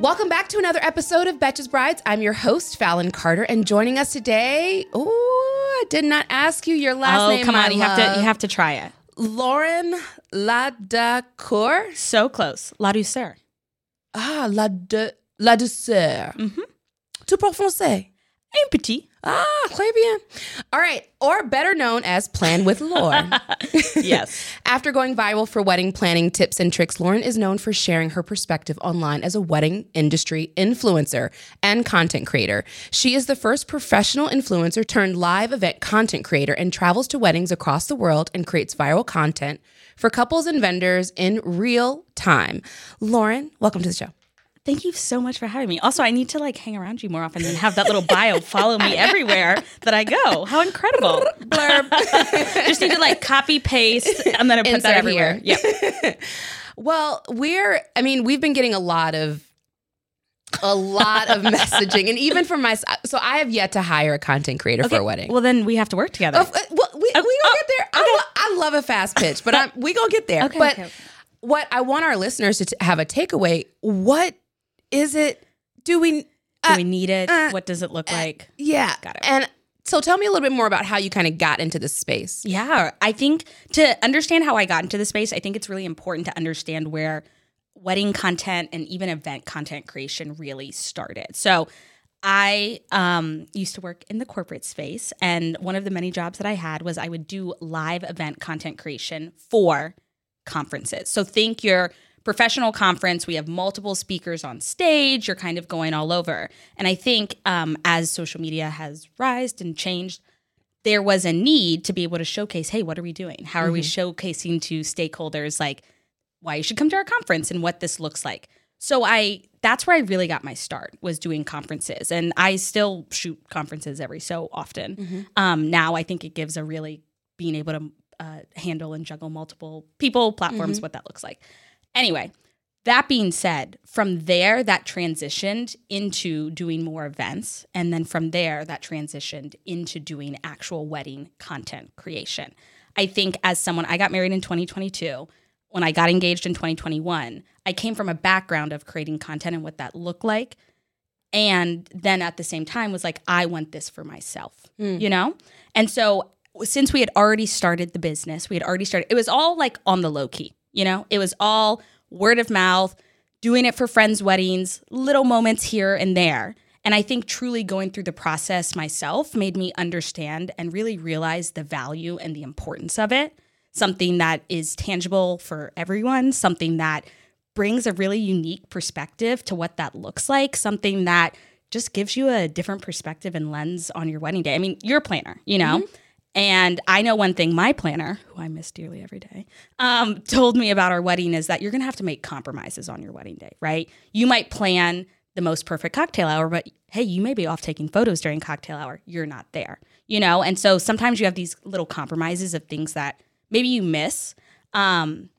Welcome back to another episode of Betches Brides. I'm your host, Fallon Carter, and joining us today, oh, I did not ask you your last oh, name. come on, you have to you have to try it. Lauren Ladacour. So close. La douceur. Ah, la de la douceur. Mhm. Tout pour français. Un petit. Ah, bien. All right, or better known as Plan with Laur. Yes. After going viral for wedding planning tips and tricks, Lauren is known for sharing her perspective online as a wedding industry influencer and content creator. She is the first professional influencer turned live event content creator and travels to weddings across the world and creates viral content for couples and vendors in real time. Lauren, welcome to the show. Thank you so much for having me. Also, I need to like hang around you more often and have that little bio follow me everywhere that I go. How incredible. Blurb. Just need to like copy paste. I'm gonna put Insert that everywhere. here. Yeah. Well, we're, I mean, we've been getting a lot of, a lot of messaging. And even from my, so I have yet to hire a content creator for a wedding. Well, then we have to work together. Uh, well, we, we gonna oh, get there. I, lo- I love a fast pitch, but I'm, we gonna get there. Okay, but okay, okay. what I want our listeners to t- have a takeaway. What is it? Do we? Do uh, we need it? uh, what does it look like? yeah. Got it. And so, tell me a little bit more about how you kind of got into this space. Yeah, I think to understand how I got into the space, I think it's really important to understand where wedding content and even event content creation really started. So, I um, used to work in the corporate space, and one of the many jobs that I had was I would do live event content creation for conferences. So, think your professional conference, we have multiple speakers on stage, you're kind of going all over. And I think um, as social media has rised and changed, there was a need to be able to showcase hey what are we doing? How are we showcasing to stakeholders like why you should come to our conference and what this looks like? So i that's where i really got my start was doing conferences. And i still shoot conferences every so often. Um, now i think it gives a really being able to uh, handle and juggle multiple people platforms what that looks like anyway that being said, from there, that transitioned into doing more events. And then from there, that transitioned into doing actual wedding content creation. I think as someone, I got married in 2022. When I got engaged in 2021, I came from a background of creating content and what that looked like. And then at the same time, was like, I want this for myself, mm. you know? And so since we had already started the business, we had already started, it was all like on the low key, you know? It was all word of mouth, doing it for friends' weddings, little moments here and there. And I think truly going through the process myself made me understand and really realize the value and the importance of it. Something that is tangible for everyone, something that brings a really unique perspective to what that looks like, something that just gives you a different perspective and lens on your wedding day. I mean, you're a planner, you know? Mm-hmm. And I know one thing my planner, who I miss dearly every day, um, told me about our wedding is that you're going to have to make compromises on your wedding day, right? You might plan the most perfect cocktail hour, but hey, you may be off taking photos during cocktail hour. You're not there, you know? And so sometimes you have these little compromises of things that maybe you miss, um,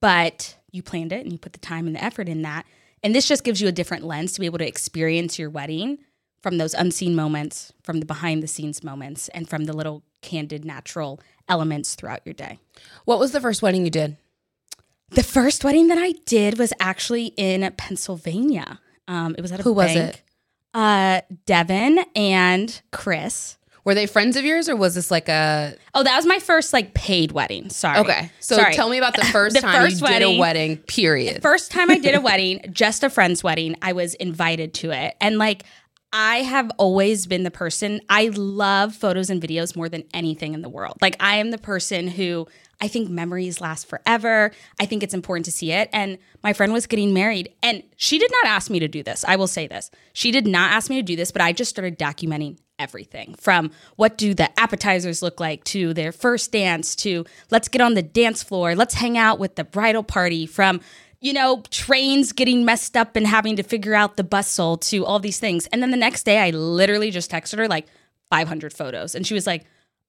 but you planned it and you put the time and the effort in that. And this just gives you a different lens to be able to experience your wedding from those unseen moments, from the behind the scenes moments, and from the little candid, natural elements throughout your day. What was the first wedding you did? The first wedding that I did was actually in Pennsylvania. Um, it was at a Who was it? Uh, Devin and Chris. Were they friends of yours, or was this like a? Oh, that was my first like paid wedding. Sorry. Okay, so Sorry. tell me about the first The time first you did a wedding- wedding. Period. First time I did a wedding, just a friend's wedding, I was invited to it. And like, I have always been the person, I love photos and videos more than anything in the world. Like, I am the person who I think memories last forever. I think it's important to see it. And my friend was getting married, and she did not ask me to do this. I will say this. She did not ask me to do this, but I just started documenting everything from what do the appetizers look like to their first dance to let's get on the dance floor, let's hang out with the bridal party from you know, trains getting messed up and having to figure out the bustle to all these things. And then the next day I literally just texted her like 500 photos and she was like,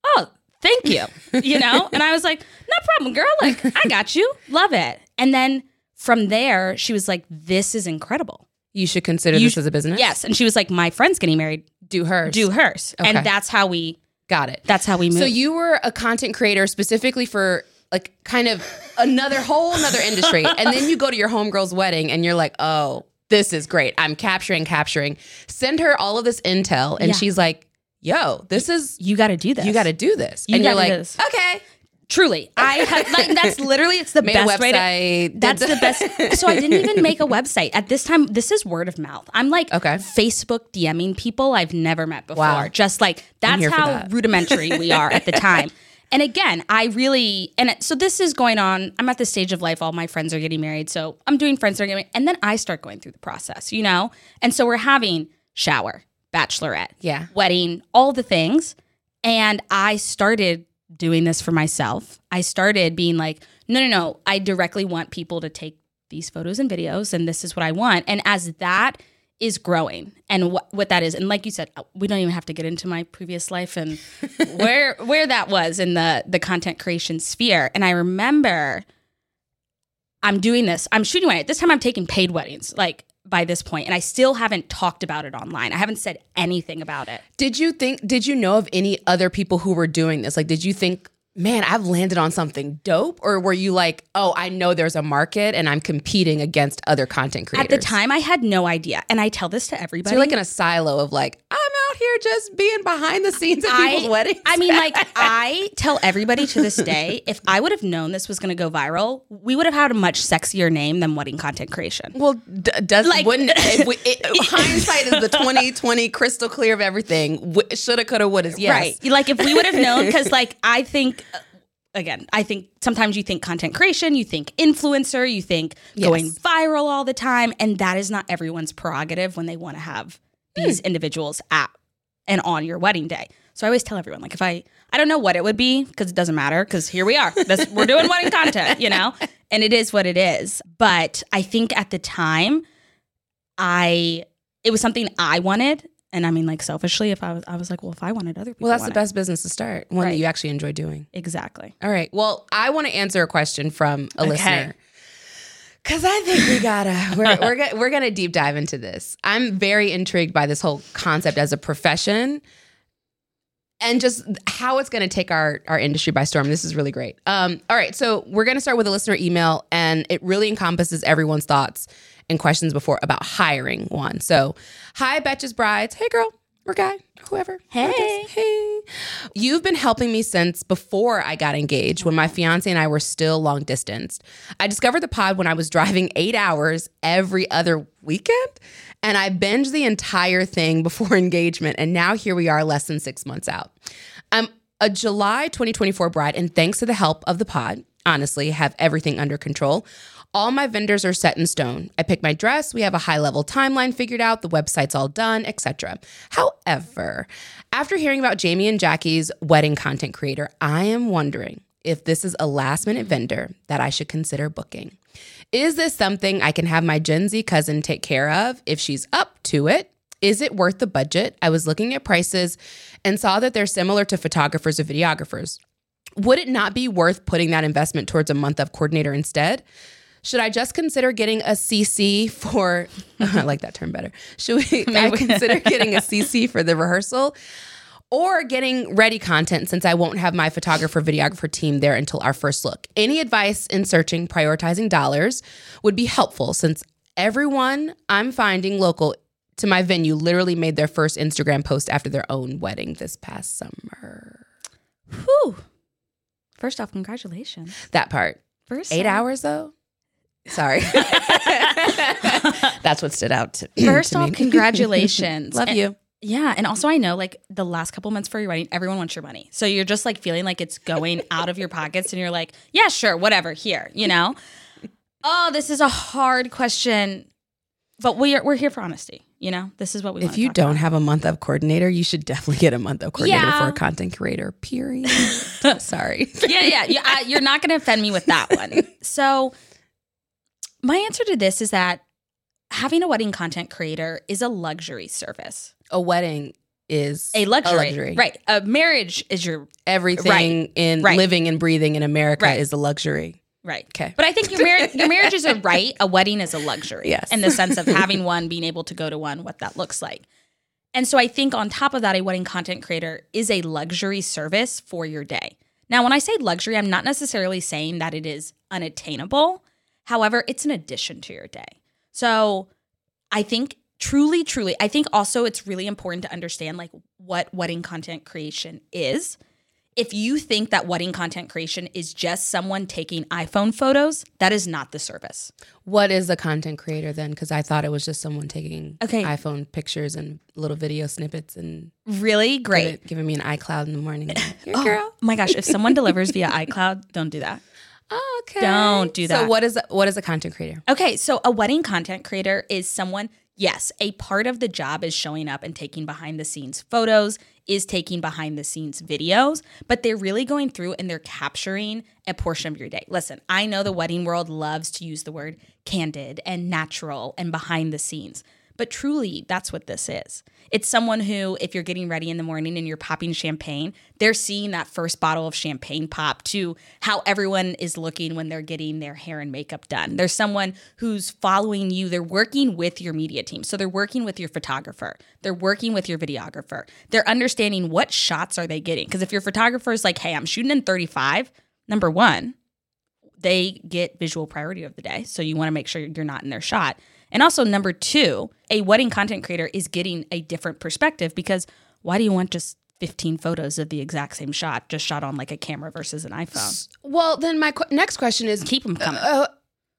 "Oh, thank you." you know? And I was like, "No problem, girl. Like, I got you. Love it." And then from there, she was like, "This is incredible." You should consider You this sh- as a business. Yes, and she was like, "My friend's getting married. Do hers. Do hers." Okay. And that's how we Got it. that's how we moved. So you were a content creator specifically for like kind of another whole another industry, and then you go to your homegirl's wedding, and you're like, oh, this is great. I'm capturing, capturing. Send her all of this intel, and Yeah. she's like, yo, this is you got to do this. you got to do this, You and you're like, this. okay, Truly, I had, like that's literally it's the made best way to website. did That's the best. So I didn't even make a website at this time. This is word of mouth. I'm like Okay. Facebook DMing people I've never met before. Wow. Just like that's how that. rudimentary we are at the time. And again, I really and so this is going on. I'm at the stage of life. All my friends are getting married, so I'm doing friends that are getting, married, and then I start going through the process, you know. And so we're having shower, bachelorette, Yeah. wedding, all the things. And I started doing this for myself. I started being like, no, no, no, I directly want people to take these photos and videos, and this is what I want. And as that is growing and what, what that is and like you said uh, we don't even have to get into my previous life and where where that was in the the content creation sphere and i remember i'm doing this i'm shooting wedding this time i'm taking paid weddings like by this point and i still haven't talked about it online i haven't said anything about it Did you think? Did you know of any other people who were doing this? Like, did you think, man, I've landed on something dope, or were you like, oh, I know there's a market and I'm competing against other content creators? At the time, I had no idea, and I tell this to everybody. So you're like in a silo of like, I'm out here just being behind the scenes at people's I, weddings. I mean, like I tell everybody to this day, if I would have known this was going to go viral, we would have had a much sexier name than wedding content creation. well, d- does Like- wouldn't if we, it, hindsight is the 2020 crystal clear of everything. W- shoulda, coulda, woulda. Yes. Right? Like if we would have known, because like I think. Again, I think sometimes you think content creation, you think influencer, you think going viral all the time, and that is not everyone's prerogative when they want to have these Hmm. individuals at and on your wedding day. So I always tell everyone, like, if I, I don't know what it would be because it doesn't matter because here we are. This, we're doing wedding content, you know, and it is what it is. But I think at the time, I, it was something I wanted. And I mean, like selfishly, if I was, I was like, well, if I wanted other people, Well, that's the want it. best business to start. One that you actually enjoy doing. Exactly. All right. Well, I want to answer a question from a Okay. listener. Cause I think we gotta we're we're, go- we're gonna deep dive into this. I'm very intrigued by this whole concept as a profession, and just how it's gonna take our our industry by storm. This is really great. Um, all right, so we're gonna start with a listener email, and it really encompasses everyone's thoughts and questions before about hiring one. So, hi, Betches Brides. Hey, girl or guy, whoever. Hey. Hey. You've been helping me since before I got engaged when my fiance and I were still long distance. I discovered the pod when I was driving eight hours every other weekend, and I binged the entire thing before engagement. And now here we are, less than six months out. I'm a July 2024 bride, and thanks to the help of the pod, honestly, have everything under control. All my vendors are set in stone. I pick my dress, we have a high level timeline figured out, the website's all done, etc. However, after hearing about Jamie and Jackie's wedding content creator, I am wondering if this is a last minute vendor that I should consider booking. Is this something I can have my Gen Z cousin take care of if she's up to it? Is it worth the budget? I was looking at prices and saw that they're similar to photographers or videographers. Would it not be worth putting that investment towards a month of coordinator instead? Should I just consider getting a CC for? I like that term better. Should we? I consider getting a CC for the rehearsal, or getting ready content since I won't have my photographer videographer team there until our first look. Any advice in searching prioritizing dollars would be helpful since everyone I'm finding local to my venue literally made their first Instagram post after their own wedding this past summer. Whew. First off, congratulations. That part. First Eight off- hours though? Sorry. That's what stood out to, First to off, me. congratulations. Love And- you. Yeah, and also I know like the last couple months for your wedding, everyone wants your money. So you're just like feeling like it's going out of your pockets and you're like, yeah, sure, whatever, here, you know? Oh, this is a hard question. but we're we're here for honesty. You know, this is what we. If you talk don't about. have a month of coordinator, you should definitely get a month of coordinator Yeah. for a content creator. Period. Sorry. yeah, yeah, yeah I, you're not going to offend me with that one. So, my answer to this is that having a wedding content creator is a luxury service. A wedding is A luxury, luxury. right? A marriage is your Everything in right. living and breathing in America Right. is a luxury. right. Okay. But I think your marriage, your marriage is a right. A wedding is a luxury. Yes. In the sense of having one, being able to go to one, what that looks like. And so I think on top of that, a wedding content creator is a luxury service for your day. Now, when I say luxury, I'm not necessarily saying that it is unattainable. However, it's an addition to your day. So I think truly, truly, I think also it's really important to understand like what wedding content creation is. If you think that wedding content creation is just someone taking iPhone photos, that is not the service. What is a content creator then? Because I thought it was just someone taking Okay. iPhone pictures and little video snippets and Really great. giving me an iCloud in the morning. Oh, girl. my gosh, if someone delivers via iCloud, don't do that. Oh, okay. Don't do that. So what is a, what is a content creator? Okay, so a wedding content creator is someone, yes, a part of the job is showing up and taking behind the scenes photos, is taking behind the scenes videos, but they're really going through and they're capturing a portion of your day. Listen, I know the wedding world loves to use the word candid and natural and behind the scenes. But truly, that's what this is. It's someone who, if you're getting ready in the morning and you're popping champagne, they're seeing that first bottle of champagne pop to how everyone is looking when they're getting their hair and makeup done. There's someone who's following you. They're working with your media team. So they're working with your photographer. They're working with your videographer. They're understanding what shots are they getting. Because if your photographer is like, hey, I'm shooting in 35, number one, they get visual priority of the day. So you want to make sure you're not in their shot. And also, number two, a wedding content creator is getting a different perspective because why do you want just 15 photos of the exact same shot, just shot on like a camera versus an iPhone? Well, then my qu- next question is Keep them coming. uh,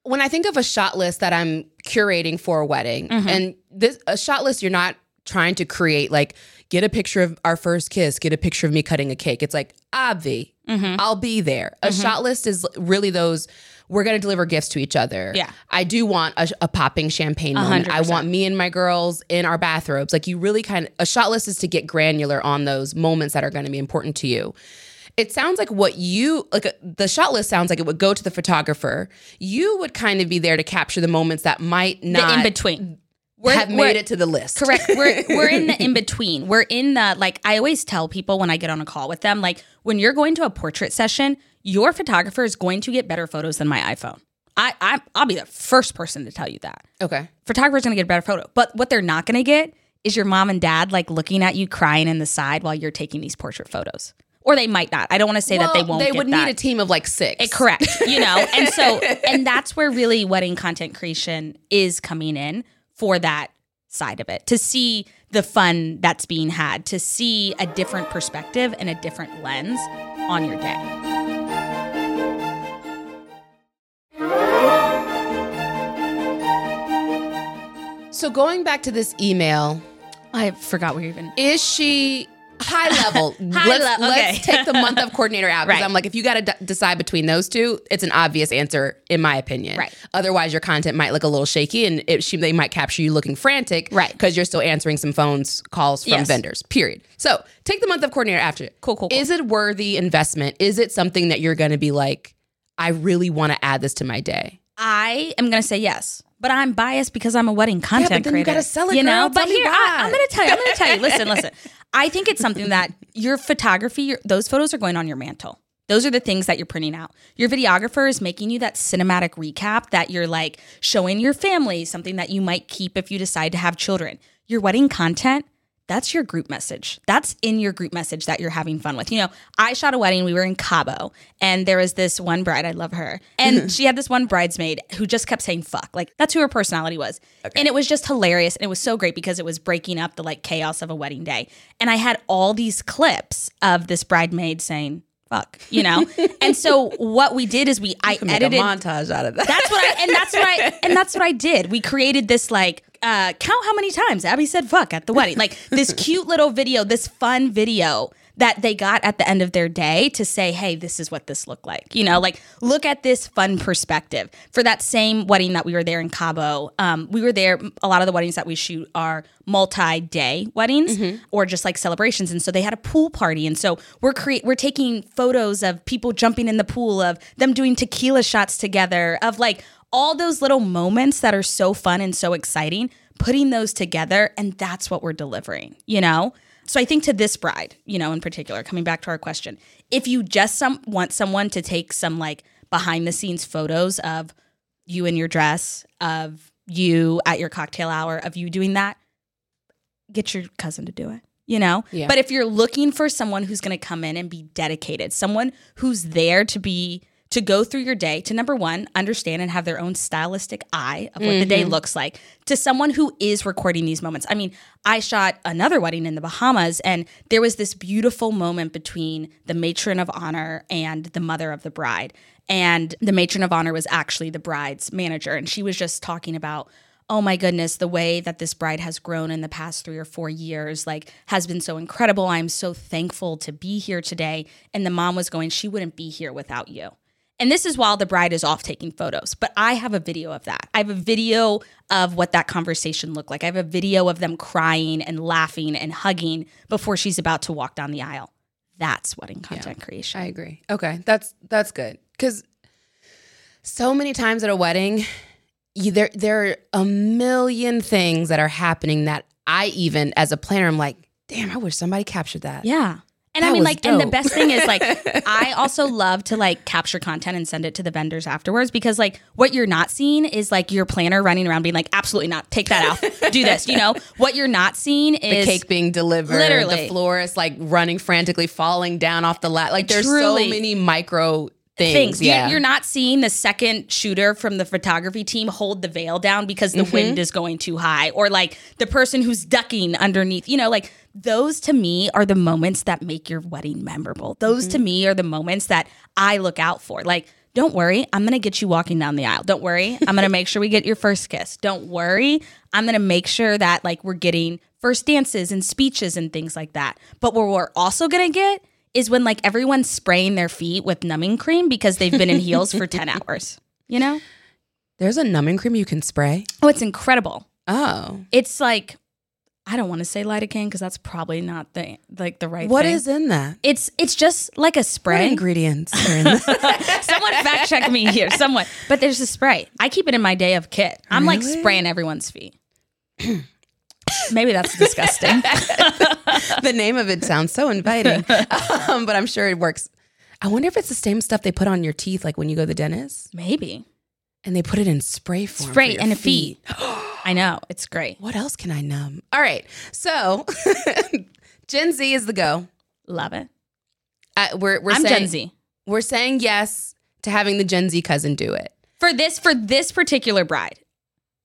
when I think of a shot list that I'm curating for a wedding, Mm-hmm. and this a shot list, you're not trying to create like get a picture of our first kiss, get a picture of me cutting a cake. It's like obvi, Mm-hmm. I'll be there. A shot list is really those. We're gonna deliver gifts to each other. Yeah. I do want a, a popping champagne moment. I want me and my girls in our bathrobes. Like you really kind of a shot list is to get granular on those moments that are going to be important to you it sounds like what you like uh, the shot list sounds like it would go to the photographer you would kind of be there to capture the moments that might not the in between. Have made it to the list Correct. We're we're in the in between. We're in the like I always tell people when I get on a call with them, like when you're going to a portrait session, your photographer is going to get better photos than my iPhone. I, I I'll be the first person to tell you that. okay Photographer's gonna get a better photo. But what they're not gonna get is your mom and dad like looking at you crying in the side while you're taking these portrait photos. Or they might not. I don't want to say that they won't. they would that. need a team of like six Eh, correct you know and so and that's where really wedding content creation is coming in for that side of it to see the fun that's being had to see a different perspective and a different lens on your day. So going back to this email i forgot we even is she high level High let's, level, let's take the month of coordinator out because Right. i'm like if you got to d- decide between those two it's an obvious answer in my opinion Right. otherwise your content might look a little shaky and it, she, they might capture you looking frantic Right. because you're still answering some phones calls from Yes. vendors period so take the month of coordinator after Cool, cool, cool. is it worthy investment is it something that you're going to be like i really want to add this to my day i am gonna say yes but I'm biased because I'm a wedding content but then you gotta sell it, you know. girl. But Tell me here, I. I'm gonna tell you. I'm gonna tell you. Listen, listen. I think it's something that your photography, your, those photos are going on your mantle. Those are the things that you're printing out. Your videographer is making you that cinematic recap that you're like showing your family, something that you might keep if you decide to have children. Your wedding content, that's your group message. That's in your group message that you're having fun with. You know, I shot a wedding, we were in Cabo, and there was this one bride, I love her. And she had this one bridesmaid who just kept saying fuck. Like that's who her personality was. And it was just hilarious. And it was so great because it was breaking up the like chaos of a wedding day. And I had all these clips of this bridesmaid saying, fuck, you know? and so what we did is we I edited a montage out of that that's what I and that's what I and that's what I did. We created this like uh count how many times Abby said fuck at the wedding. Like this cute little video, this fun video that they got at the end of their day to say, hey, this is what this looked like. You know, like look at this fun perspective. For that same wedding that we were there in Cabo, um, we were there. A lot of the weddings that we shoot are multi day weddings Mm-hmm. or just like celebrations. And so they had a pool party. And so we're create we're taking photos of people jumping in the pool, of them doing tequila shots together, of like all those little moments that are so fun and so exciting, putting those together, and that's what we're delivering, you know? So I think to this bride, you know, in particular, coming back to our question, if you just some want someone to take some like behind the scenes photos of you in your dress, of you at your cocktail hour, of you doing that, get your cousin to do it. You know? Yeah. But if you're looking for someone who's gonna come in and be dedicated, someone who's there to be to go through your day to number one, understand and have their own stylistic eye of what the day mm-hmm. looks like, to someone who is recording these moments. I mean, I shot another wedding in the Bahamas, and there was this beautiful moment between the matron of honor and the mother of the bride. And the matron of honor was actually the bride's manager, and she was just talking about oh my goodness, the way that this bride has grown in the past three or four years, like, has been so incredible. I'm so thankful to be here today. And the mom was going, she wouldn't be here without you. And this is while the bride is off taking photos. But I have a video of that. I have a video of what that conversation looked like. I have a video of them crying and laughing and hugging before she's about to walk down the aisle. That's wedding content creation. I agree. Okay, that's that's good because so many times at a wedding, you, there there are a million things that are happening that I even as a planner, I'm like, damn, I wish somebody captured that. Yeah. And That I mean, like, and the best thing is, like, I also love to like capture content and send it to the vendors afterwards because, like, what you're not seeing is like your planner running around being like, absolutely not, take that out, do this. You know, what you're not seeing is The cake being delivered, Literally. the florist like running frantically, falling down off the lat. Like there's Truly. so many micro things. things. Yeah, You're not seeing the second shooter from the photography team hold the veil down because the Mm-hmm. wind is going too high, or like the person who's ducking underneath. You know, like those to me are the moments that make your wedding memorable. Those Mm-hmm. to me are the moments that I look out for. Like, don't worry, I'm gonna get you walking down the aisle. Don't worry, I'm gonna make sure we get your first kiss. Don't worry, I'm gonna make sure that like we're getting first dances and speeches and things like that. But what we're also gonna get is when like everyone's spraying their feet with numbing cream because they've been in heels for 10 hours. You know? there's a numbing cream you can spray. Oh, it's incredible. Oh, It's like I don't want to say lidocaine because that's probably not the like the right what thing. is in that? it's it's just like a What spray. ingredients are in that? Someone fact check me here, someone. But there's a spray. I keep it in my day of kit. I'm like spraying everyone's feet. Maybe that's disgusting. the name of it sounds so inviting, um, but I'm sure it works. I wonder if it's the same stuff they put on your teeth, like when you go to the dentist, Maybe. and they put it in spray form. for Spray your and a feet. I know. It's great. What else can I numb? All right, so Gen Z is the go. Love it. Uh, we're we're I'm saying, Gen Z. We're saying yes to having the Gen Z cousin do it. For this for this particular bride.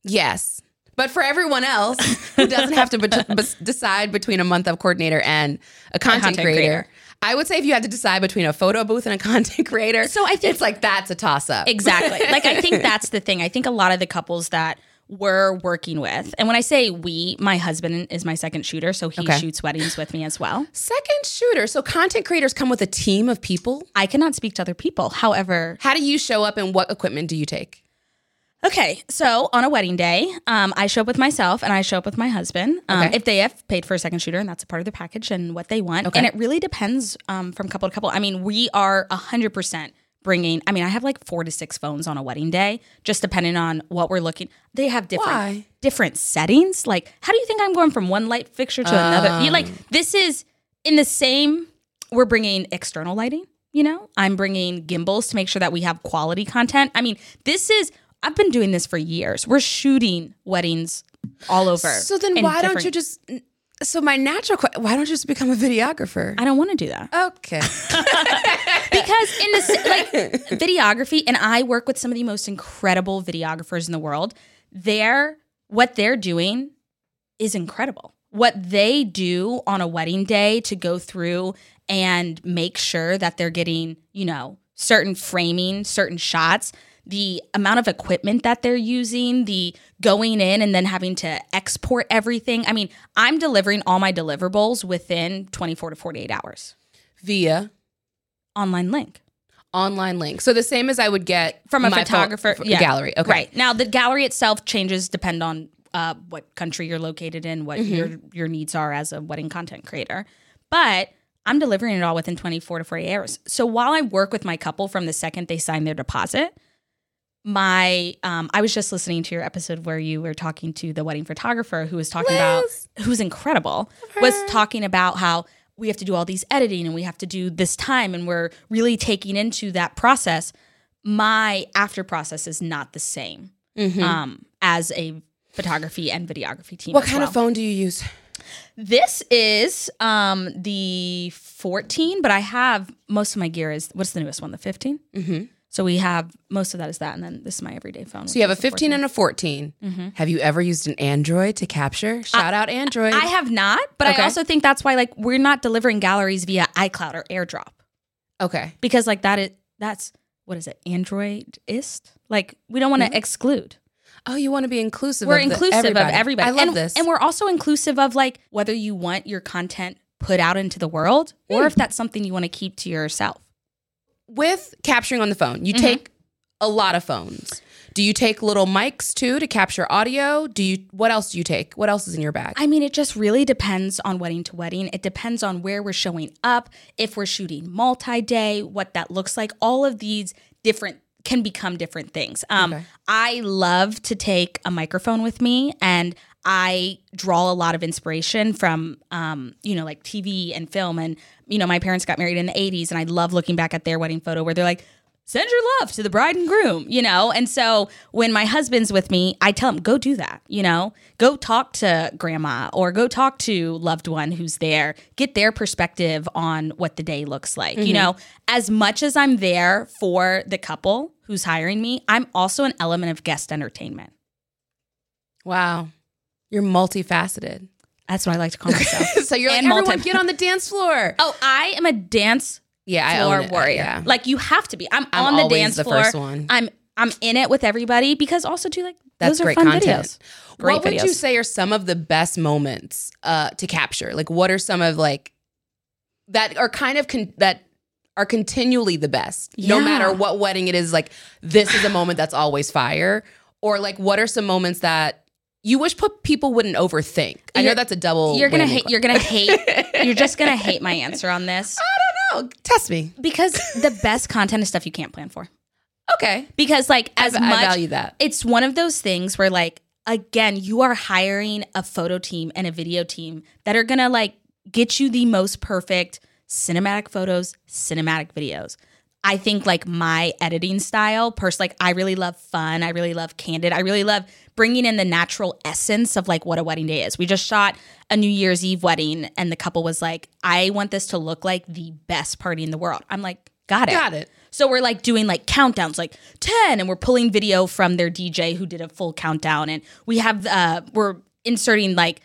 Yes. But for everyone else who doesn't have to bet- bes- decide between a month of coordinator and a content, content creator, creator. I would say if you had to decide between a photo booth and a content creator, So I think- it's like that's a toss up. Exactly. like I think that's the thing. I think a lot of the couples that we're working with, and when I say we, my husband is my second shooter, so he Okay. shoots weddings with me as well. Second shooter. So content creators come with a team of people. I cannot speak to other people. However, How do you show up and what equipment do you take? okay, so on a wedding day, um, I show up with myself and I show up with my husband. Um, Okay. If they have paid for a second shooter, and that's a part of the package and what they want, Okay. and it really depends um, from couple to couple. I mean, we are hundred percent bringing. I mean, I have like four to six phones on a wedding day, just depending on what we're looking. They have different Why? different settings. Like, how do you think I'm going from one light fixture to another? You like um. this is in the same. We're bringing external lighting. You know, I'm bringing gimbals to make sure that we have quality content. I mean, this is. I've been doing this for years. We're shooting weddings all over. So then why don't you just so my natural question: why don't you just become a videographer? I don't want to do that Okay. because in this like videography, and I work with some of the most incredible videographers in the world. They're what they're doing is incredible. What they do on a wedding day to go through and make sure that they're getting, you know, certain framing, certain shots, the amount of equipment that they're using, the going in and then having to export everything. I mean, I'm delivering all my deliverables within 24 to 48 hours. via online link online link. So the same as I would get from a photographer pho- yeah. gallery. Okay. Right. Now the gallery itself changes depend on uh, what country you're located in, what Mm-hmm. your your needs are as a wedding content creator. But I'm delivering it all within 24 to 48 hours. So while I work with my couple from the second they sign their deposit, my um, I was just listening to your episode where you were talking to the wedding photographer who was talking about who's incredible was talking about how we have to do all these editing and we have to do this time and we're really taking into that process. My after process is not the same um, as a photography and videography team What kind of phone do you use? this is um, the 14 but i have most of my gear is what's the newest one the 15 Mm-hmm. So we have most of that is that and then this is my everyday phone So you have a 15 and a 14. Mm-hmm. Have you ever used an Android to capture? Shout out Android. i have not but Okay. i also think that's why like we're not delivering galleries via icloud or airdrop okay. because like that is that's what is it androidist like we don't want to mm-hmm. exclude Oh, you want to be inclusive. we're of the- inclusive everybody. of everybody I love and, this. and we're also inclusive of like whether you want your content put out into the world or hmm. if that's something you want to keep to yourself with capturing on the phone, Mm-hmm. you take a lot of phones. Do you take little mics too to capture audio? Do you what else do you take? What else is in your bag? I mean, it just really depends on wedding to wedding. It depends on where we're showing up, if we're shooting multi day, what that looks like. All of these different can become different things. Um, Okay. I love to take a microphone with me and I draw a lot of inspiration from, um, you know, like TV and film. And, you know, my parents got married in the 80s and I love looking back at their wedding photo where they're like, send your love to the bride and groom, you know? And so when my husband's with me, I tell him, go do that, you know? Go talk to grandma or go talk to loved one who's there, get their perspective on what the day looks like. You know, as much as I'm there for the couple who's hiring me, I'm also an element of guest entertainment. wow. You're multifaceted. That's what I like to call myself. so you're like And everyone multi- get on the dance floor. oh, I am a dance Yeah, I floor own it. warrior. Yeah. Like you have to be. I'm, I'm on the always dance the floor. first one. I'm I'm in it with everybody because also too like That's those are great fun content. videos. Great what would you say are some of the best moments uh, to capture? Like, what are some of like that are kind of con- that are continually the best, no Yeah. matter what wedding it is? Like, this is a moment that's always fire, or like, what are some moments that you wish people wouldn't overthink? I know You're- that's a double. You're gonna hate. You're gonna hate. you're just gonna hate my answer on this I don't know. test me. because the best content is stuff you can't plan for. Okay, Because like as I, much, I value that. it's one of those things where like again you are hiring a photo team and a video team that are gonna like get you the most perfect cinematic photos cinematic videos i think like my editing style pers like i really love fun i really love candid i really love bringing in the natural essence of like what a wedding day is we just shot a new year's eve wedding and the couple was like i want this to look like the best party in the world i'm like got it Got it. so we're like doing like countdowns, like 10, and we're pulling video from their DJ who did a full countdown. And we have, uh, we're inserting like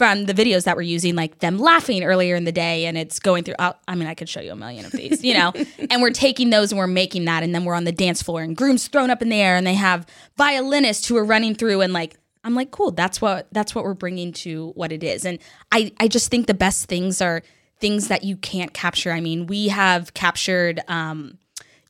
from the videos that we're using, like them laughing earlier in the day. And it's going through, I I mean, I could show you a million of these, you know? and we're taking those and we're making that. And then we're on the dance floor and grooms thrown up in the air and they have violinists who are running through and like, I'm like, cool. That's what that's what we're bringing to what it is, and I I just think the best things are things that you can't capture. I mean, we have captured, um,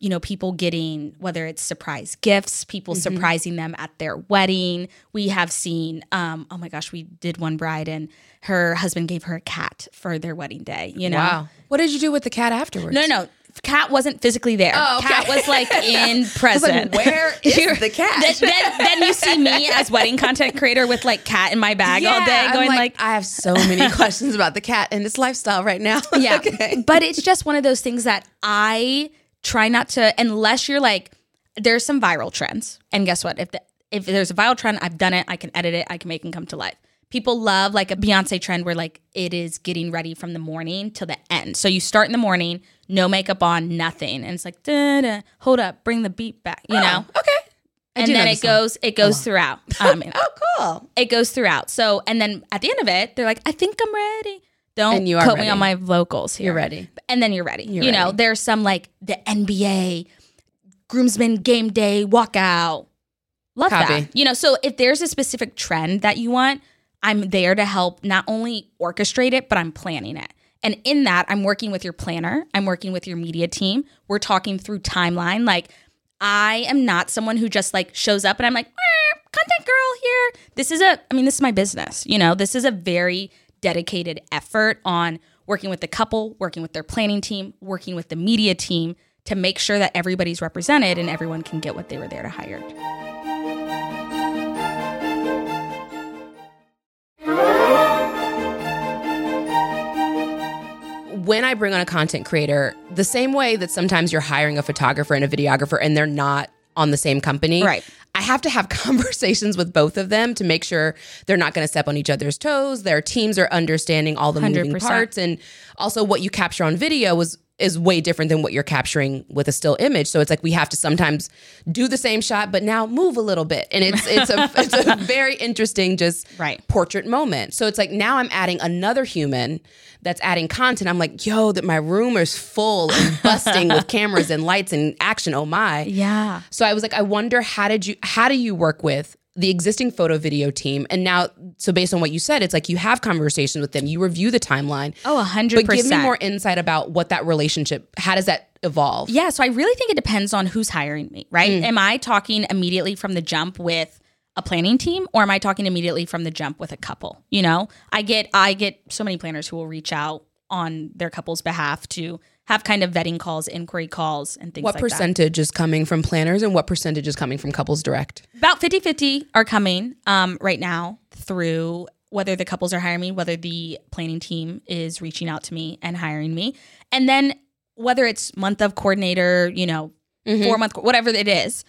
you know, people getting whether it's surprise gifts, people Mm-hmm. surprising them at their wedding. We have seen, um, oh my gosh, we did one bride and her husband gave her a cat for their wedding day. You know, Wow. What did you do with the cat afterwards? no, no. Cat wasn't physically there. Oh, okay. Cat was like in present. where is the cat? Then, then, then you see me as wedding content creator with like cat in my bag all day, going like, I have so many questions about the cat and its lifestyle right now. yeah. okay. But it's just one of those things that I try not to, unless you're like, there's some viral trends, and guess what? If the, if there's a viral trend, I've done it. I can edit it. I can make it come to life. People love like a Beyonce trend where like it is getting ready from the morning till the end. So you start in the morning, no makeup on, nothing, and it's like, da hold up, bring the beat back, you know. Okay. I and then it goes, it goes throughout. Um, I mean, Oh, cool. it goes throughout. So, and then at the end of it, they're like, I think I'm ready. Don't And you are quote me on my vocals here. You're ready. And then you're ready. You're you know, ready. there's some like the NBA groomsmen game day walkout. Love Copy. that. You know, so if there's a specific trend that you want, I'm there to help not only orchestrate it, but I'm planning it. And in that, I'm working with your planner, I'm working with your media team. We're talking through timeline. Like, I am not someone who just like shows up and I'm like, content girl here. This is a, I mean, this is my business. You know, this is a very dedicated effort on working with the couple, working with their planning team, working with the media team to make sure that everybody's represented and everyone can get what they were there to hire. when I bring on a content creator, the same way that sometimes you're hiring a photographer and a videographer and they're not on the same company. Right. I have to have conversations with both of them to make sure they're not going to step on each other's toes. Their teams are understanding all the moving 100%. parts and also what you capture on video was is way different than what you're capturing with a still image. So it's like we have to sometimes do the same shot but now move a little bit. And it's it's a it's a very interesting just Right. portrait moment. So it's like now I'm adding another human that's adding content. I'm like, yo, that my room is full and busting with cameras and lights and action. Oh my. Yeah. So I was like, I wonder how did you how do you work with the existing photo video team? And now, so based on what you said, it's like you have conversations with them, you review the timeline. Oh, a hundred But give me more insight about what that relationship, how does that evolve? Yeah, so I really think it depends on who's hiring me, right? Mm. Am I talking immediately from the jump with a planning team or am I talking immediately from the jump with a couple? You know, I get I get so many planners who will reach out on their couple's behalf to have kind of vetting calls, inquiry calls and things What like percentage is coming from planners and what percentage is coming from couples direct? About 50-50 are coming um, right now through whether the couples are hiring me, whether the planning team is reaching out to me and hiring me. And then whether it's month of coordinator, you know, four month, whatever it is,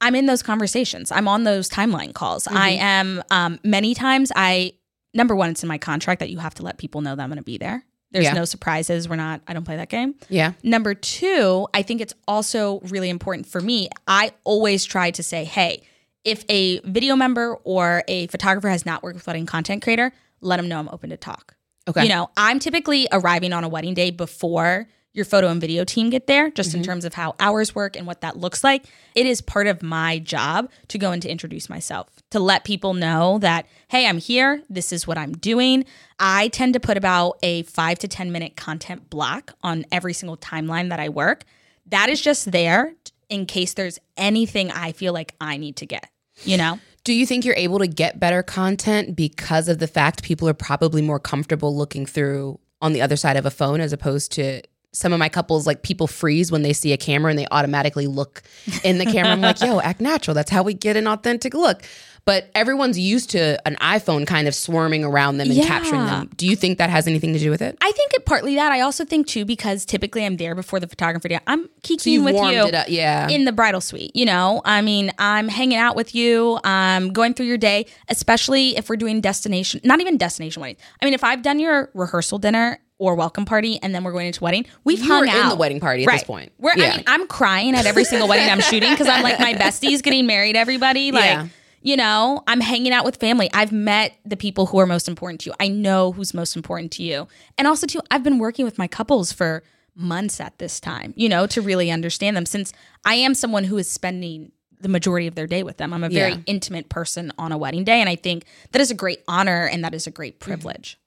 I'm in those conversations. I'm on those timeline calls. I am um, many times. I number one, it's in my contract that you have to let people know that I'm going to be there. There's Yeah. no surprises. We're not. I don't play that game. Yeah. Number two, I think it's also really important for me. I always try to say, hey, if a video member or a photographer has not worked with wedding content creator, let them know I'm open to talk. Okay. You know, I'm typically arriving on a wedding day before your photo and video team get there, just Mm-hmm. in terms of how hours work and what that looks like. It is part of my job to go and to introduce myself, to let people know that, hey, I'm here. This is what I'm doing. I tend to put about a five to 10 minute content block on every single timeline that I work. That is just there in case there's anything I feel like I need to get, you know? Do you think you're able to get better content because of the fact people are probably more comfortable looking through on the other side of a phone as opposed to some of my couples like people freeze when they see a camera and they automatically look in the camera. I'm like, yo, act natural. That's how we get an authentic look. But everyone's used to an iPhone kind of swarming around them and capturing them. Do you think that has anything to do with it? I think it partly that. I also think too because typically I'm there before the photographer. I'm kicking you've with you yeah. in the bridal suite. You know, I mean, I'm hanging out with you. I'm going through your day, especially if we're doing destination, not even destination wedding. I mean, if I've done your rehearsal dinner or welcome party and then we're going into wedding, we've You hung out in the wedding party at this point. We're, Yeah. I mean, I'm crying at every single wedding I'm shooting because I'm like my besties getting married. Everybody like. Yeah. You know, I'm hanging out with family. I've met the people who are most important to you. I know who's most important to you. And also, too, I've been working with my couples for months at this time, you know, to really understand them since I am someone who is spending the majority of their day with them. I'm a very Yeah. intimate person on a wedding day. And I think that is a great honor and that is a great mm-hmm. privilege.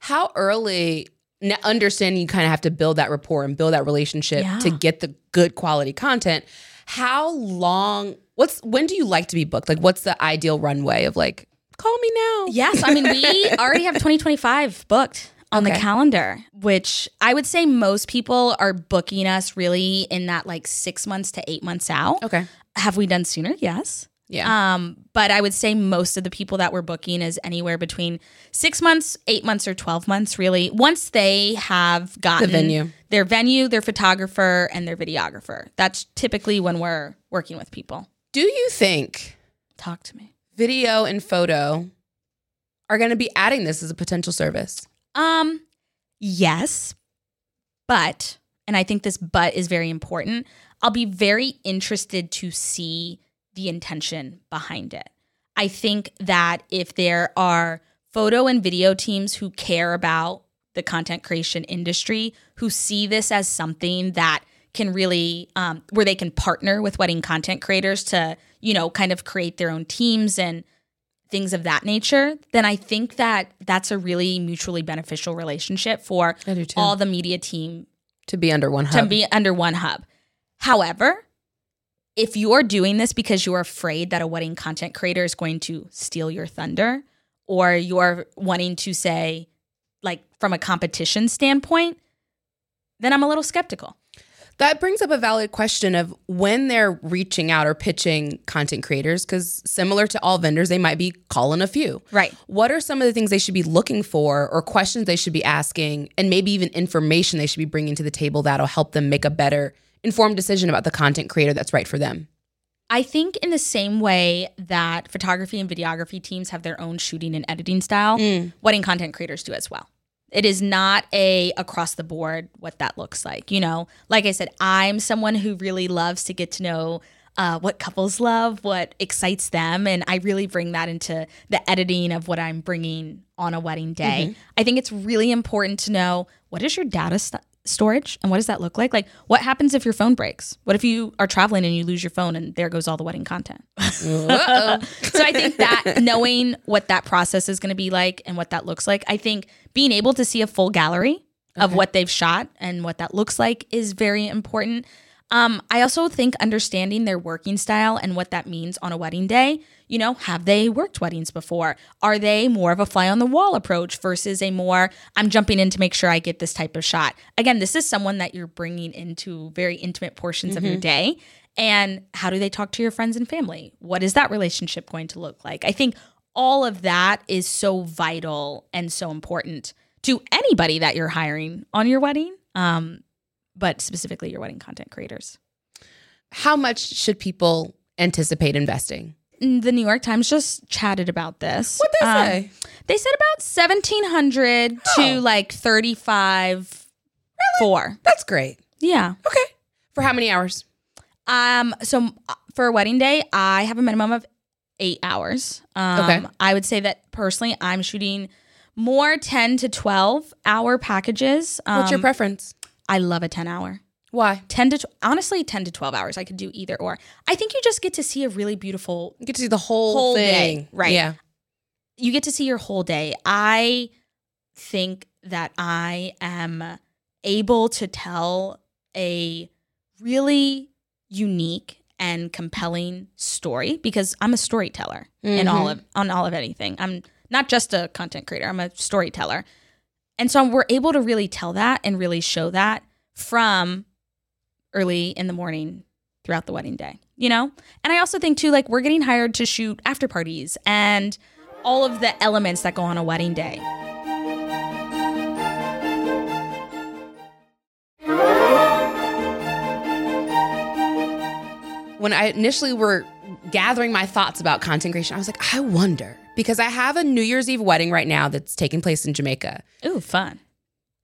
How early understanding you kind of have to build that rapport and build that relationship Yeah. to get the good quality content. How long what's when do you like to be booked? Like what's the ideal runway of like call me now? Yes, I mean we already have 2025 booked on the calendar, which I would say most people are booking us really in that like 6 months to 8 months out. Okay. Have we done sooner? Yes. Yeah. Um, but I would say most of the people that we're booking is anywhere between six months, eight months, or 12 months, really. Once they have gotten venue. their venue, their photographer, and their videographer. That's typically when we're working with people. do you think Talk to me. video and photo are going to be adding this as a potential service? Um, yes, but, and I think this but is very important. I'll be very interested to see the intention behind it. I think that if there are photo and video teams who care about the content creation industry, who see this as something that can really, um, where they can partner with wedding content creators to, you know, kind of create their own teams and things of that nature, then I think that that's a really mutually beneficial relationship for I do too. all the media team to be under one hub. to be under one hub. However, if you're doing this because you're afraid that a wedding content creator is going to steal your thunder, or you're wanting to say, like, from a competition standpoint, then I'm a little skeptical. That brings up a valid question of when they're reaching out or pitching content creators, because similar to all vendors, they might be calling a few. Right. What are some of the things they should be looking for or questions they should be asking, and maybe even information they should be bringing to the table that'll help them make a better informed decision about the content creator that's right for them? I think in the same way that photography and videography teams have their own shooting and editing style, wedding content creators do as well. It is not a across the board what that looks like. You know, like I said, I'm someone who really loves to get to know uh, what couples love, what excites them, and I really bring that into the editing of what I'm bringing on a wedding day. I think it's really important to know what is your data st- storage and what does that look like? Like, what happens if your phone breaks? What if you are traveling and you lose your phone and there goes all the wedding content? So I think that knowing what that process is going to be like and what that looks like, I think being able to see a full gallery of what they've shot and what that looks like is very important. Um, I also think understanding their working style and what that means on a wedding day. You know, have they worked weddings before? Are they more of a fly on the wall approach versus a more, I'm jumping in to make sure I get this type of shot? Again, this is someone that you're bringing into very intimate portions of your day. And how do they talk to your friends and family? What is that relationship going to look like? I think all of that is so vital and so important to anybody that you're hiring on your wedding. Um, but specifically your wedding content creators. How much should people anticipate investing? Mm, The New York Times just chatted about this. What they Um, say? They said about seventeen hundred Oh. to like thirty five. Really? Four. That's great. Yeah. Okay. For how many hours? Um. So uh, for a wedding day, I have a minimum of eight hours. Um, Okay. I would say that personally, I'm shooting more ten to twelve hour packages. What's your Um, preference? I love a ten hour. Why? 10 to tw- honestly 10 to 12 hours i could do either or i think you just get to see a really beautiful You get to see the whole, Whole day, thing. right. Yeah. you get to see your whole day i think that i am able to tell a really unique and compelling story because i'm a storyteller in all mm-hmm. of on all of anything i'm not just a content creator i'm a storyteller and so we're able to really tell that and really show that from early in the morning throughout the wedding day, you know? And I also think too, like we're getting hired to shoot after parties and all of the elements that go on a wedding day. when I initially were gathering my thoughts about content creation, I was like, I wonder because I have a New Year's Eve wedding right now that's taking place in Jamaica. Ooh, fun.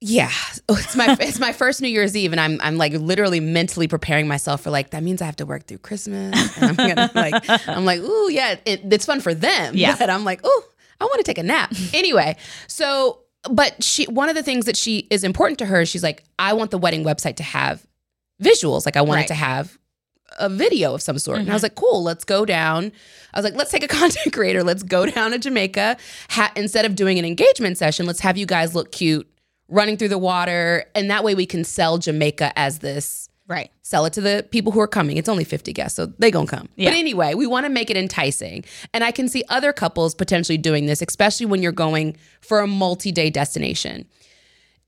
Yeah, Oh, it's my it's my first New Year's Eve, and I'm I'm like literally mentally preparing myself for like that means I have to work through Christmas, and I'm gonna like I'm like ooh yeah, it, it's fun for them, Yeah. but I'm like ooh I want to take a nap anyway. So, but she one of the things that she is important to her, is she's like I want the wedding website to have visuals, like I want Right. it to have a video of some sort. And I was mm-hmm. like, cool, let's go down. I was like, let's take a content creator. Let's go down to Jamaica. Ha- instead of doing an engagement session, let's have you guys look cute running through the water. And that way we can sell Jamaica as this, Right. sell it to the people who are coming. It's only 50 guests, so they gonna come. Yeah. But anyway, we wanna make it enticing. And I can see other couples potentially doing this, especially when you're going for a multi-day destination.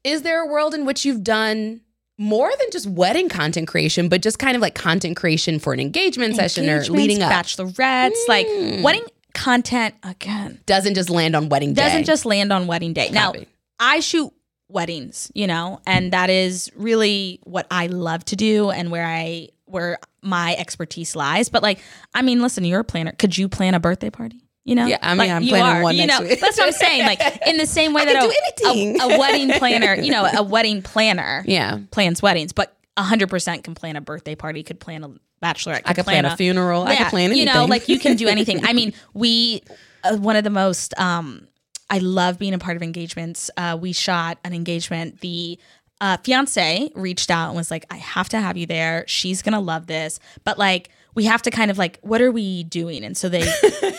Is there a world in which you've done more than just wedding content creation, but just kind of like content creation for an engagement session or leading up? bachelorettes, like Mm. wedding content again Doesn't just land on wedding day. doesn't just land on wedding day. Now, I shoot weddings, you know, and that is really what I love to do and where I where my expertise lies. But like, I mean, listen, you're a planner. Could you plan a birthday party? You know, Yeah, I mean, Like, I'm planning are, one You next know, week. that's what I'm saying. Like, in the same way that a, a, a wedding planner, you know, a wedding planner yeah. plans weddings, but 100% can plan a birthday party, could plan a bachelorette, I could plan a funeral. I could plan anything. you know, like you can do anything. I mean, we uh, one of the most um I love being a part of engagements. Uh we shot an engagement. The uh fiance reached out and was like, "I have to have you there. She's going to love this." But like we have to kind of like what are we doing and so they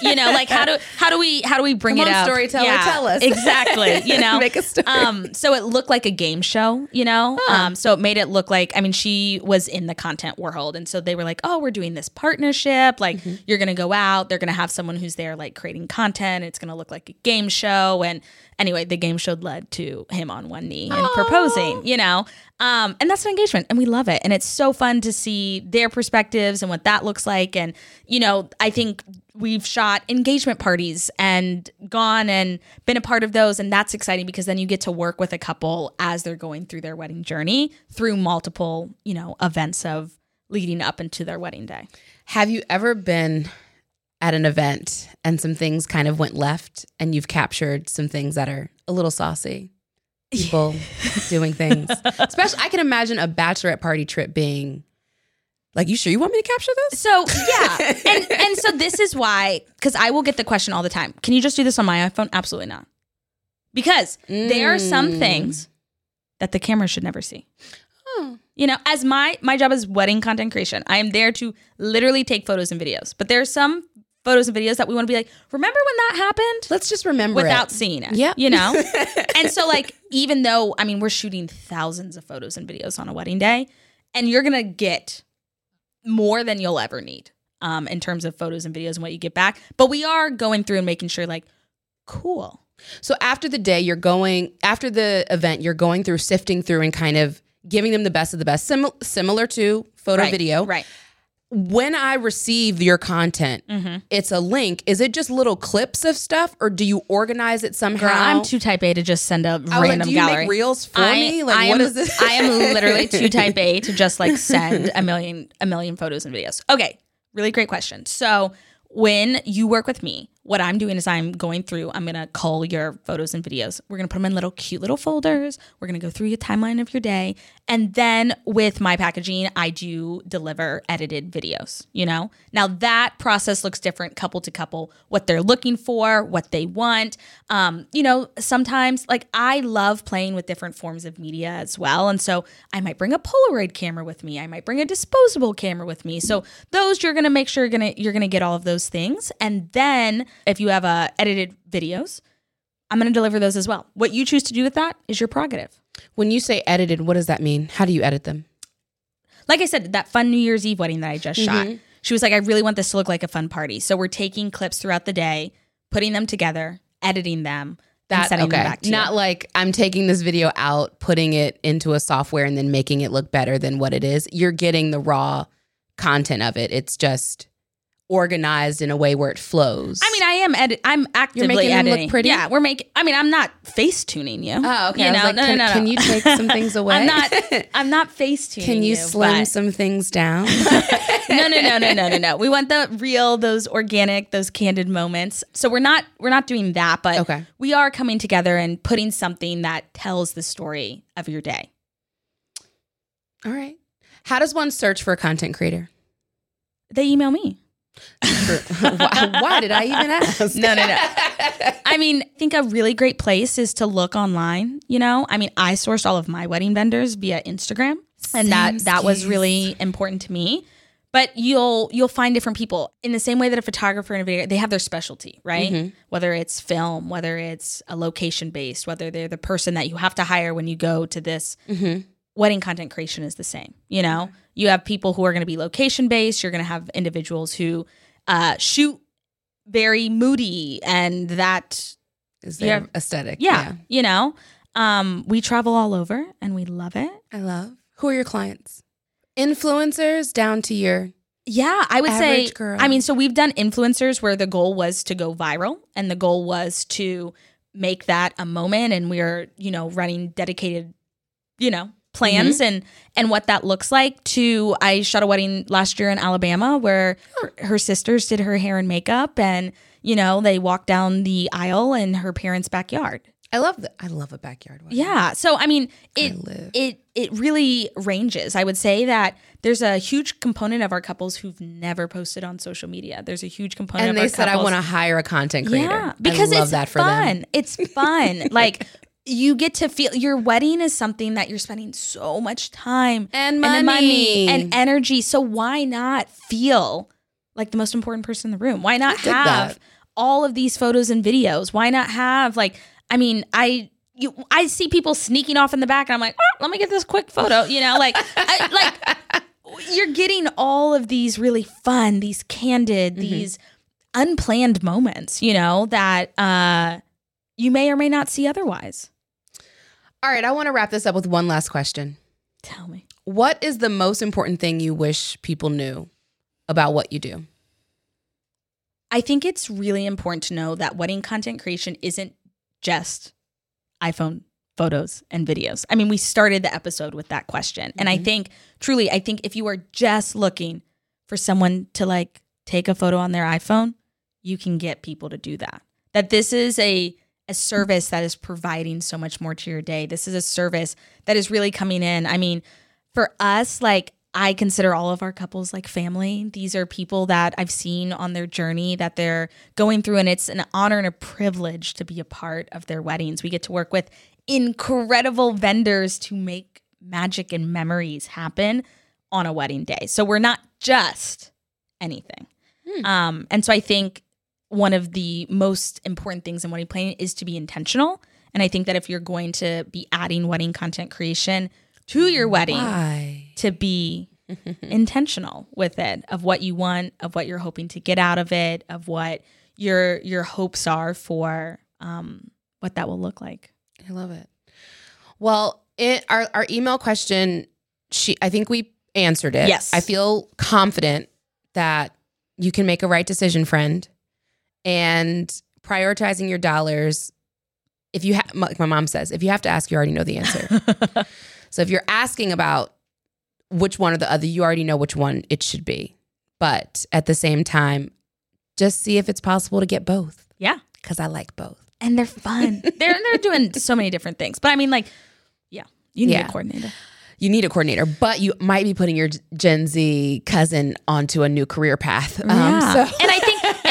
you know like how do how do we how do we bring Come it on, up storyteller, tell us. exactly you know Make a story. um so it looked like a game show you know um so it made it look like i mean she was in the content world and so they were like oh we're doing this partnership like Mm-hmm. you're gonna go out they're gonna have someone who's there like creating content it's gonna look like a game show and anyway the game show led to him on one knee and proposing you know? Um, and that's an engagement and we love it and it's so fun to see their perspectives and what that looks like and you know i think we've shot engagement parties and gone and been a part of those and that's exciting because then you get to work with a couple as they're going through their wedding journey through multiple you know events of leading up into their wedding day. Have you ever been at an event and some things kind of went left and you've captured some things that are a little saucy? People doing things. Especially, I can imagine a bachelorette party trip being like, you sure you want me to capture this? So yeah, and and so this is why because I will get the question all the time. Can you just do this on my iPhone? Absolutely not, because there are some Mm. things that the camera should never see. Oh. You know, as my my job is wedding content creation, I am there to literally take photos and videos. But there are some photos and videos that we want to be like, remember when that happened? Let's just remember Without it. seeing it, Yeah, you know. and so, like, even though I mean, we're shooting thousands of photos and videos on a wedding day, and you're gonna get more than you'll ever need um, in terms of photos and videos and what you get back. But we are going through and making sure, like, cool. So after the day, you're going after the event, you're going through sifting through and kind of giving them the best of the best, Sim- similar to photo Right, video. right? When I receive your content, Mm-hmm. it's a link. Is it just little clips of stuff, or do you organize it somehow? Girl, I'm too type A to just send a I was like, random do you gallery. make reels for I, me? Like, I what am, is this? I am literally too type A to just like send a million a million photos and videos. Okay, really great question. So when you work with me, what I'm doing is I'm going through, I'm gonna cull your photos and videos. We're gonna put them in little cute little folders. We're gonna go through your timeline of your day. And then with my packaging, I do deliver edited videos, you know? Now that process looks different couple to couple, what they're looking for, what they want. Um, you know, sometimes like I love playing with different forms of media as well. And so I might bring a Polaroid camera with me. I might bring a disposable camera with me. So those you're gonna make sure you're gonna you're gonna get all of those things. And then if you have uh, edited videos, I'm gonna deliver those as well. What you choose to do with that is your prerogative. when you say edited, what does that mean? How do you edit them? like I said, that fun New Year's Eve wedding that I just shot, Mm-hmm. she was like, I really want this to look like a fun party. So we're taking clips throughout the day, putting them together, editing them, and That sending okay? them back to Not you. like I'm taking this video out, putting it into a software, and then making it look better than what it is. You're getting the raw content of it. It's just organized in a way where it flows. I mean, I am edit. I'm actively You're making them look pretty? Yeah, we're making. I mean, I'm not face tuning you. Oh, okay. You I was know, like, no, can, no, no, can you take some things away? I'm not. I'm not face tuning. Can you slim but- some things down? no, no, no, no, no, no, no. We want the real, those organic, those candid moments. So we're not we're not doing that, but Okay. we are coming together and putting something that tells the story of your day. All right. How does one search for a content creator? They email me. why, why did I even ask? No, no, no. I mean, I think a really great place is to look online. You know, I mean, I sourced all of my wedding vendors via Instagram, and that that was really important to me. But you'll you'll find different people in the same way that a photographer and a video they have their specialty, right? Mm-hmm. Whether it's film, whether it's a location based, whether they're the person that you have to hire when you go to this Mhm. Wedding content creation is the same. You know, you have people who are going to be location based. You're going to have individuals who uh, shoot very moody, and that Is their Yeah. aesthetic? yeah, you know, um, we travel all over and we love it. I love. Who are your clients? Influencers down to your. Yeah, I would say. Average girl. I mean, so we've done influencers where the goal was to go viral, and the goal was to make that a moment, and we're you know running dedicated, you know, plans mm-hmm. and and what that looks like. To I shot a wedding last year in Alabama where her, her sisters did her hair and makeup, and you know they walked down the aisle in her parents' backyard. I love that. I love a backyard wedding. Yeah. So I mean, it live. it it really ranges. I would say that there's a huge component of our couples who've never posted on social media. There's a huge component And of they said I want to hire a content creator. Yeah, because I love it's that for fun. them. It's fun. like you get to feel your wedding is something that you're spending so much time And and money. and energy. So why not feel like the most important person in the room? Why not have that. all of these photos and videos? Why not have like I mean, I you I see people sneaking off in the back and I'm like, oh, let me get this quick photo, you know, like I, like you're getting all of these really fun, these candid, Mm-hmm. these unplanned moments, you know, that uh you may or may not see otherwise. All right, I want to wrap this up with one last question. Tell me. What is the most important thing you wish people knew about what you do? I think it's really important to know that wedding content creation isn't just iPhone photos and videos. I mean, we started the episode with that question. And I mm-hmm. think truly, I think if you are just looking for someone to like take a photo on their iPhone, you can get people to do that. That this is a a service that is providing so much more to your day. This is a service that is really coming in. I mean, for us, like I consider all of our couples like family. These are people that I've seen on their journey that they're going through, and it's an honor and a privilege to be a part of their weddings. We get to work with incredible vendors to make magic and memories happen on a wedding day. So we're not just anything. Um, and so I think one of the most important things in wedding planning is to be intentional. And I think that if you're going to be adding wedding content creation to your wedding, Why? to be intentional with it of what you want of what you're hoping to get out of it of what your your hopes are for um what that will look like I love it. Well, it our our email question, she I think we answered it. Yes. I feel confident that you can make a right decision, friend, and prioritizing your dollars. If you have, like my mom says, if you have to ask, you already know the answer. so if you're asking about which one or the other, you already know which one it should be. But at the same time, just see if it's possible to get both yeah because I like both. and they're fun they're they're doing so many different things but i mean like yeah you need Yeah. a coordinator you need a coordinator, but you might be putting your Gen Z cousin onto a new career path. Um, Yeah. so-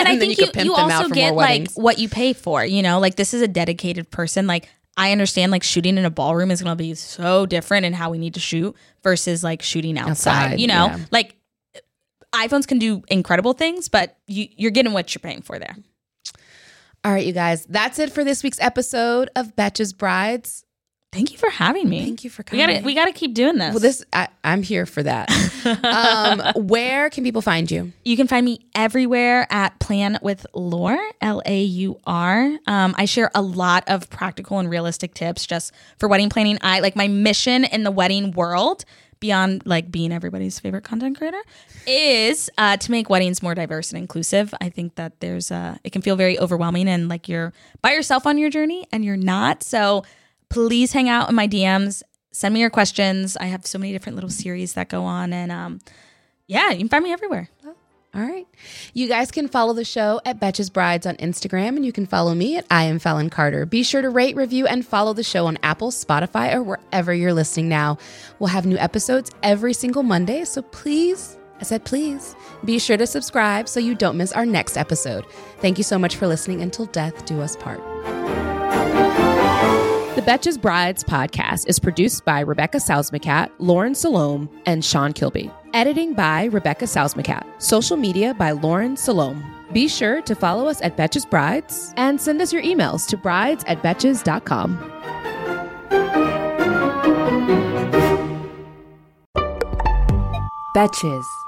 and I think I then think you you, pimp you them out also for get more like weddings. what you pay for. You know, like this is a dedicated person. Like I understand like shooting in a ballroom is gonna be so different in how we need to shoot versus like shooting outside. Outside, you know, yeah. like iPhones can do incredible things, but you, you're getting what you're paying for there. all right, you guys, that's it for this week's episode of Betches Brides. Thank you for having me. Thank you for We coming. gotta we gotta keep doing this. well, this I, I'm here for that. um, where can people find you? You can find me everywhere at Plan with Laur, L A U R. Um, I share a lot of practical and realistic tips just for wedding planning. I like my mission in the wedding world beyond like being everybody's favorite content creator is uh, to make weddings more diverse and inclusive. I think that there's uh, it can feel very overwhelming and like you're by yourself on your journey and you're not. So please hang out in my DMs. Send me your questions. I have so many different little series that go on and um, yeah, you can find me everywhere. All right. You guys can follow the show at Betches Brides on Instagram, and you can follow me at I am Fallon Carter. Be sure to rate, review, and follow the show on Apple, Spotify, or wherever you're listening now. We'll have new episodes every single Monday, so please, I said please, be sure to subscribe so you don't miss our next episode. Thank you so much for listening. Until death do us part. The Betches Brides podcast is produced by Rebecca Salzmacat, Lauren Salome, and Sean Kilby. Editing by Rebecca Salzmacat. Social media by Lauren Salome. Be sure to follow us at Betches Brides and send us your emails to brides at betches.com. Betches.